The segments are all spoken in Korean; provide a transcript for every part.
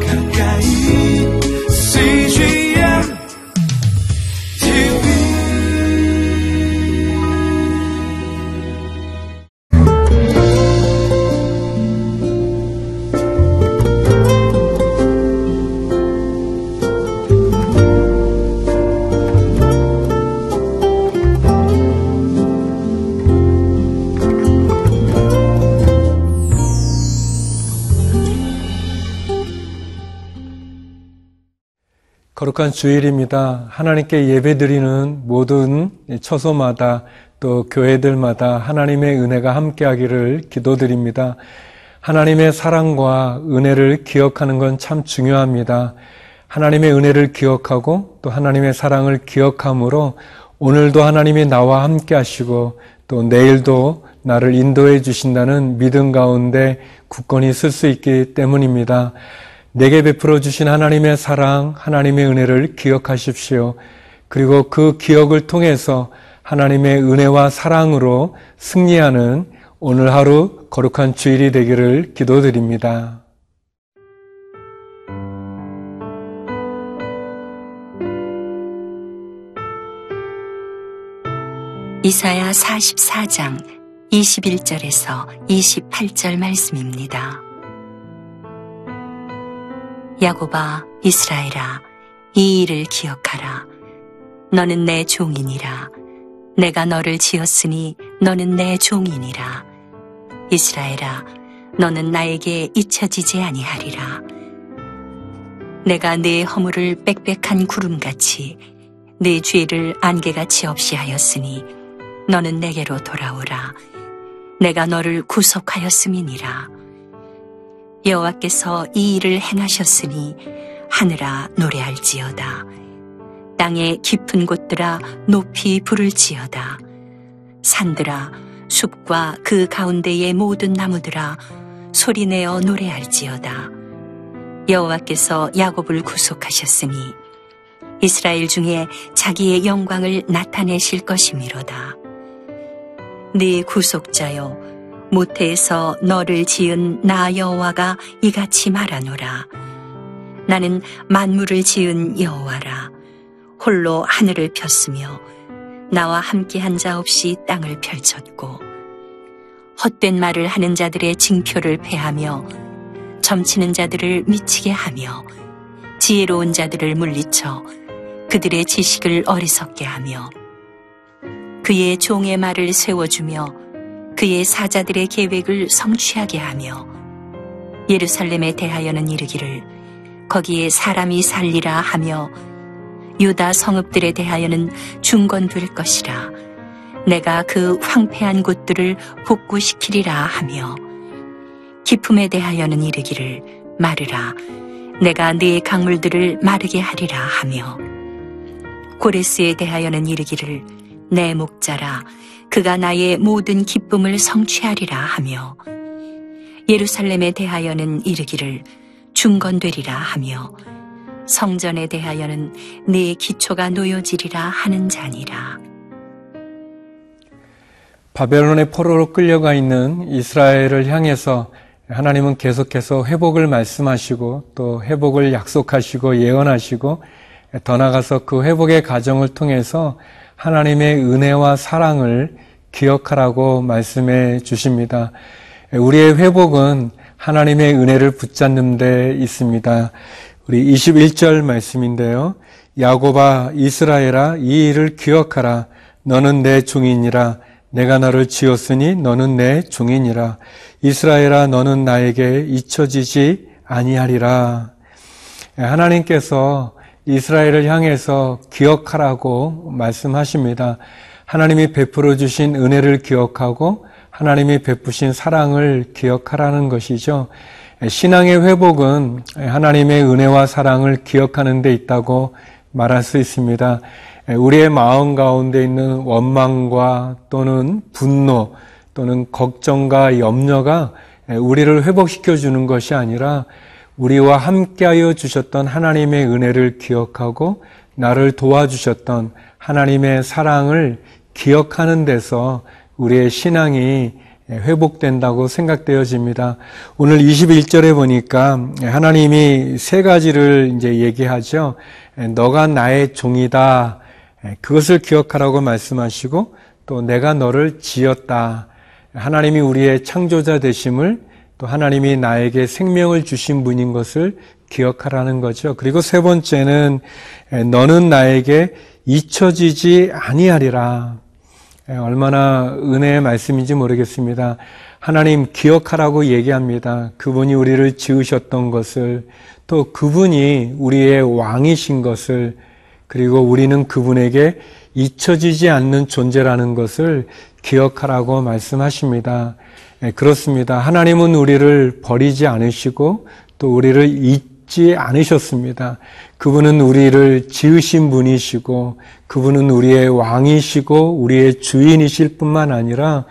가까 거룩한 주일입니다. 하나님께 예배드리는 모든 처소마다 또 교회들마다 하나님의 은혜가 함께하기를 기도드립니다. 하나님의 사랑과 은혜를 기억하는 건 참 중요합니다. 하나님의 은혜를 기억하고 또 하나님의 사랑을 기억함으로 오늘도 하나님이 나와 함께 하시고 또 내일도 나를 인도해 주신다는 믿음 가운데 굳건히 쓸 수 있기 때문입니다. 내게 베풀어 주신 하나님의 사랑, 하나님의 은혜를 기억하십시오. 그리고 그 기억을 통해서 하나님의 은혜와 사랑으로 승리하는 오늘 하루 거룩한 주일이 되기를 기도드립니다. 이사야 44장 21절에서 28절 말씀입니다. 야곱아 이스라엘아 이 일을 기억하라. 너는 내 종이니라. 내가 너를 지었으니 너는 내 종이니라. 이스라엘아 너는 나에게 잊혀지지 아니하리라. 내가 네 허물을 빽빽한 구름같이 네 죄를 안개같이 없이 하였으니 너는 내게로 돌아오라. 내가 너를 구속하였음이니라 여호와께서 이 일을 행하셨으니 하늘아 노래할지어다. 땅의 깊은 곳들아 높이 부를지어다. 산들아 숲과 그 가운데의 모든 나무들아 소리내어 노래할지어다. 여호와께서 야곱을 구속하셨으니 이스라엘 중에 자기의 영광을 나타내실 것이미로다. 네 구속자여 모태에서 너를 지은 나 여호와가 이같이 말하노라. 나는 만물을 지은 여호와라. 홀로 하늘을 폈으며 나와 함께 한 자 없이 땅을 펼쳤고 헛된 말을 하는 자들의 징표를 패하며 점치는 자들을 미치게 하며 지혜로운 자들을 물리쳐 그들의 지식을 어리석게 하며 그의 종의 말을 세워주며 그의 사자들의 계획을 성취하게 하며 예루살렘에 대하여는 이르기를 거기에 사람이 살리라 하며 유다 성읍들에 대하여는 중건될 것이라 내가 그 황폐한 곳들을 복구시키리라 하며 기품에 대하여는 이르기를 마르라. 내가 네 강물들을 마르게 하리라 하며 고레스에 대하여는 이르기를 내 목자라 그가 나의 모든 기쁨을 성취하리라 하며 예루살렘에 대하여는 이르기를 중건되리라 하며 성전에 대하여는 네 기초가 놓여지리라 하는 자니라. 바벨론의 포로로 끌려가 있는 이스라엘을 향해서 하나님은 계속해서 회복을 말씀하시고 또 회복을 약속하시고 예언하시고 더 나아가서 그 회복의 과정을 통해서 하나님의 은혜와 사랑을 기억하라고 말씀해 주십니다. 우리의 회복은 하나님의 은혜를 붙잡는 데 있습니다. 우리 21절 말씀인데요. 야곱아 이스라엘아 이 일을 기억하라 너는 내 종이니라 내가 너를 지었으니 너는 내 종이니라 이스라엘아 너는 나에게 잊혀지지 아니하리라 하나님께서 이스라엘을 향해서 기억하라고 말씀하십니다. 하나님이 베풀어 주신 은혜를 기억하고 하나님이 베푸신 사랑을 기억하라는 것이죠. 신앙의 회복은 하나님의 은혜와 사랑을 기억하는 데 있다고 말할 수 있습니다. 우리의 마음 가운데 있는 원망과 또는 분노 또는 걱정과 염려가 우리를 회복시켜 주는 것이 아니라 우리와 함께하여 주셨던 하나님의 은혜를 기억하고 나를 도와주셨던 하나님의 사랑을 기억하는 데서 우리의 신앙이 회복된다고 생각되어집니다. 오늘 21절에 보니까 하나님이 세 가지를 이제 얘기하죠. 너가 나의 종이다. 그것을 기억하라고 말씀하시고 또 내가 너를 지었다. 하나님이 우리의 창조자 되심을 또 하나님이 나에게 생명을 주신 분인 것을 기억하라는 거죠. 그리고 세 번째는 너는 나에게 잊혀지지 아니하리라. 얼마나 은혜의 말씀인지 모르겠습니다. 하나님 기억하라고 얘기합니다. 그분이 우리를 지으셨던 것을 또 그분이 우리의 왕이신 것을 그리고 우리는 그분에게 잊혀지지 않는 존재라는 것을 기억하라고 말씀하십니다. 그렇습니다. 하나님은 우리를 버리지 않으시고 또 우리를 잊지 않으셨습니다. 그분은 우리를 지으신 분이시고 그분은 우리의 왕이시고 우리의 주인이실 뿐만 아니라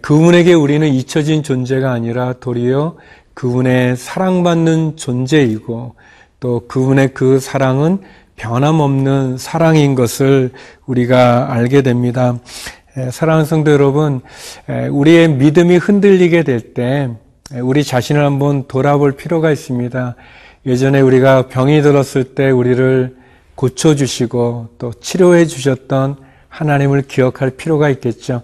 그분에게 우리는 잊혀진 존재가 아니라 도리어 그분의 사랑받는 존재이고 또 그분의 그 사랑은 변함없는 사랑인 것을 우리가 알게 됩니다. 사랑하는 성도 여러분, 우리의 믿음이 흔들리게 될 때 우리 자신을 한번 돌아볼 필요가 있습니다. 예전에 우리가 병이 들었을 때 우리를 고쳐주시고 또 치료해 주셨던 하나님을 기억할 필요가 있겠죠.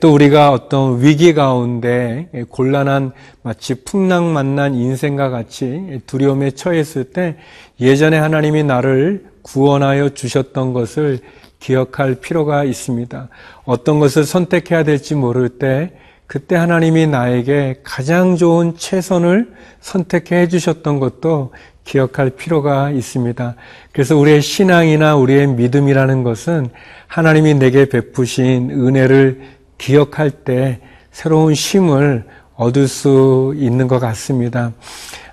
또 우리가 어떤 위기 가운데 곤란한 마치 풍랑 만난 인생과 같이 두려움에 처했을 때 예전에 하나님이 나를 구원하여 주셨던 것을 기억할 필요가 있습니다. 어떤 것을 선택해야 될지 모를 때 그때 하나님이 나에게 가장 좋은 최선을 선택해 주셨던 것도 기억할 필요가 있습니다. 그래서 우리의 신앙이나 우리의 믿음이라는 것은 하나님이 내게 베푸신 은혜를 기억할 때 새로운 힘을 얻을 수 있는 것 같습니다.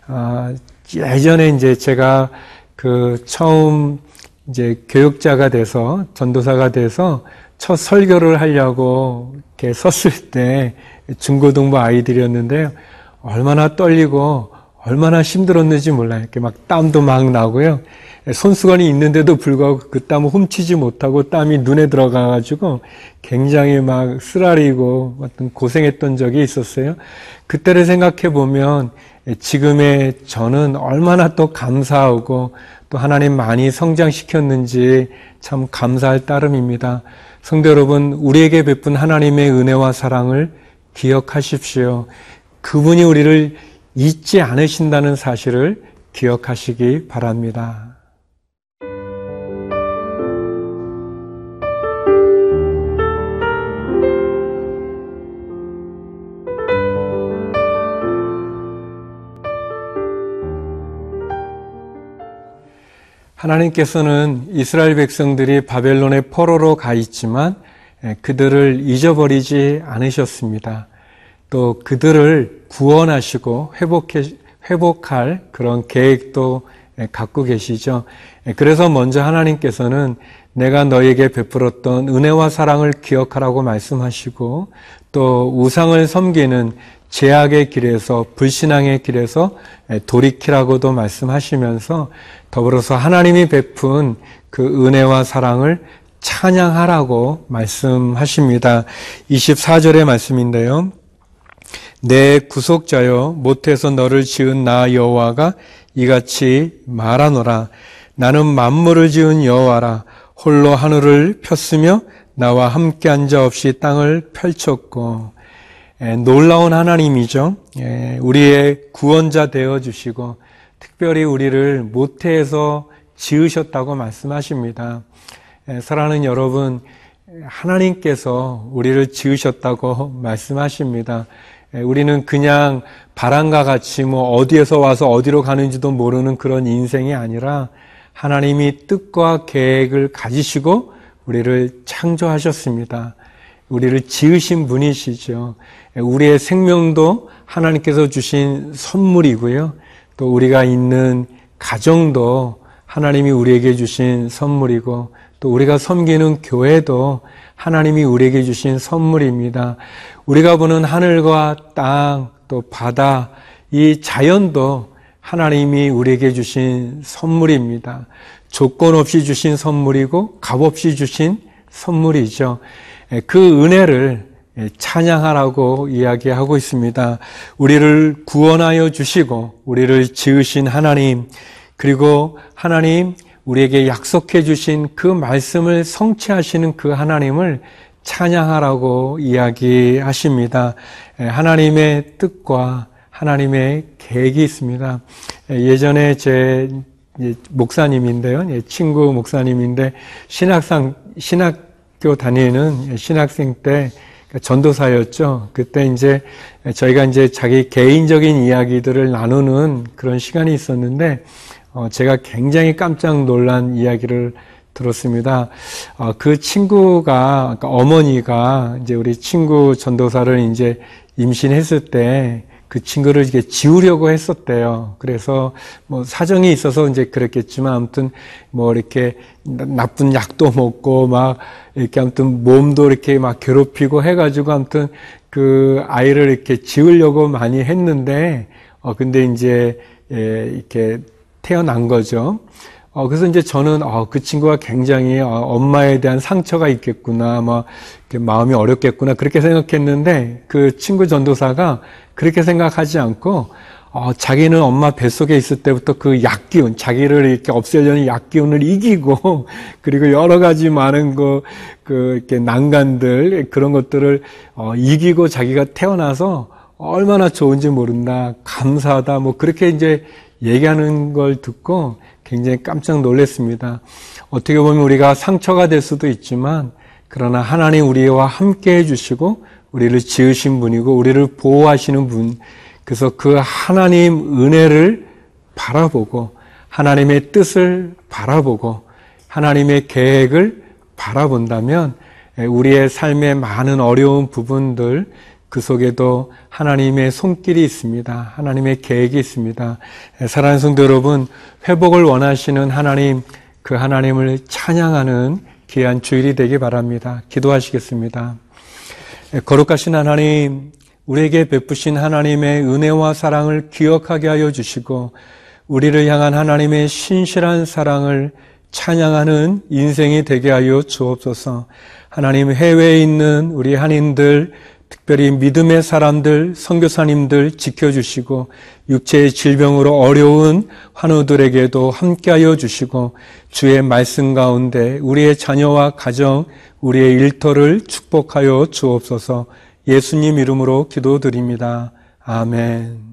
어, 예전에 이제 제가 그 처음 이제 교육자가 돼서 전도사가 돼서 첫 설교를 하려고 이렇게 섰을 때 중고등부 아이들이었는데요. 얼마나 떨리고 얼마나 힘들었는지 몰라요. 이렇게 막 땀도 막 나고요. 손수건이 있는데도 불구하고 그 땀을 훔치지 못하고 땀이 눈에 들어가가지고 굉장히 막 쓰라리고 어떤 고생했던 적이 있었어요. 그때를 생각해 보면 지금의 저는 얼마나 또 감사하고 또 하나님 많이 성장시켰는지 참 감사할 따름입니다. 성도 여러분, 우리에게 베푼 하나님의 은혜와 사랑을 기억하십시오. 그분이 우리를 잊지 않으신다는 사실을 기억하시기 바랍니다. 하나님께서는 이스라엘 백성들이 바벨론의 포로로 가 있지만 그들을 잊어버리지 않으셨습니다. 또 그들을 구원하시고 회복해, 회복할 그런 계획도 갖고 계시죠. 그래서 먼저 하나님께서는 내가 너에게 베풀었던 은혜와 사랑을 기억하라고 말씀하시고 또 우상을 섬기는 제약의 길에서 불신앙의 길에서 돌이키라고도 말씀하시면서 더불어서 하나님이 베푼 그 은혜와 사랑을 찬양하라고 말씀하십니다. 24절의 말씀인데요. 내 구속자여 못해서 너를 지은 나 여호와가 이같이 말하노라 나는 만물을 지은 여호와라 홀로 하늘을 폈으며 나와 함께 앉아 없이 땅을 펼쳤고 놀라운 하나님이죠. 우리의 구원자 되어 주시고 특별히 우리를 모태에서 지으셨다고 말씀하십니다. 사랑하는 여러분, 하나님께서 우리를 지으셨다고 말씀하십니다. 우리는 그냥 바람과 같이 뭐 어디에서 와서 어디로 가는지도 모르는 그런 인생이 아니라 하나님이 뜻과 계획을 가지시고 우리를 창조하셨습니다. 우리를 지으신 분이시죠. 우리의 생명도 하나님께서 주신 선물이고요. 또 우리가 있는 가정도 하나님이 우리에게 주신 선물이고 또 우리가 섬기는 교회도 하나님이 우리에게 주신 선물입니다. 우리가 보는 하늘과 땅, 또 바다, 이 자연도 하나님이 우리에게 주신 선물입니다. 조건 없이 주신 선물이고 값 없이 주신 선물이죠. 그 은혜를 예, 찬양하라고 이야기하고 있습니다. 우리를 구원하여 주시고 우리를 지으신 하나님 그리고 하나님 우리에게 약속해 주신 그 말씀을 성취하시는 그 하나님을 찬양하라고 이야기하십니다. 예, 하나님의 뜻과 하나님의 계획이 있습니다. 예, 예전에 제 목사님인데요. 예, 친구 목사님인데 신학상 신학교 다니는 신학생 때 전도사였죠. 그때 이제 저희가 이제 자기 개인적인 이야기들을 나누는 그런 시간이 있었는데 어, 제가 굉장히 깜짝 놀란 이야기를 들었습니다. 어, 그 친구가 그러니까 어머니가 이제 우리 친구 전도사를 이제 임신했을 때 그 친구를 이게 지우려고 했었대요. 그래서 뭐 사정이 있어서 이제 그랬겠지만 아무튼 뭐 이렇게 나쁜 약도 먹고 막 이렇게 아무튼 몸도 이렇게 막 괴롭히고 해가지고 아무튼 그 아이를 이렇게 지우려고 많이 했는데 어 근데 이제 예, 이렇게 태어난 거죠. 어, 그래서 이제 저는, 어, 그 친구가 굉장히, 어, 엄마에 대한 상처가 있겠구나, 뭐, 마음이 어렵겠구나, 그렇게 생각했는데, 그 친구 전도사가 그렇게 생각하지 않고, 어, 자기는 엄마 뱃속에 있을 때부터 그 약기운, 자기를 이렇게 없애려는 약기운을 이기고, 그리고 여러 가지 많은 그, 그, 이렇게 난간들, 그런 것들을, 어, 이기고 자기가 태어나서 얼마나 좋은지 모른다, 감사하다, 뭐, 그렇게 이제 얘기하는 걸 듣고 굉장히 깜짝 놀랐습니다. 어떻게 보면 우리가 상처가 될 수도 있지만 그러나 하나님 우리와 함께 해주시고 우리를 지으신 분이고 우리를 보호하시는 분 그래서 그 하나님 은혜를 바라보고 하나님의 뜻을 바라보고 하나님의 계획을 바라본다면 우리의 삶의 많은 어려운 부분들 그 속에도 하나님의 손길이 있습니다. 하나님의 계획이 있습니다. 사랑하는 성도 여러분, 회복을 원하시는 하나님, 그 하나님을 찬양하는 귀한 주일이 되기 바랍니다. 기도하시겠습니다. 거룩하신 하나님, 우리에게 베푸신 하나님의 은혜와 사랑을 기억하게 하여 주시고, 우리를 향한 하나님의 신실한 사랑을 찬양하는 인생이 되게 하여 주옵소서. 하나님 해외에 있는 우리 한인들 특별히 믿음의 사람들, 선교사님들 지켜주시고 육체의 질병으로 어려운 환우들에게도 함께하여 주시고 주의 말씀 가운데 우리의 자녀와 가정, 우리의 일터를 축복하여 주옵소서 예수님 이름으로 기도드립니다. 아멘.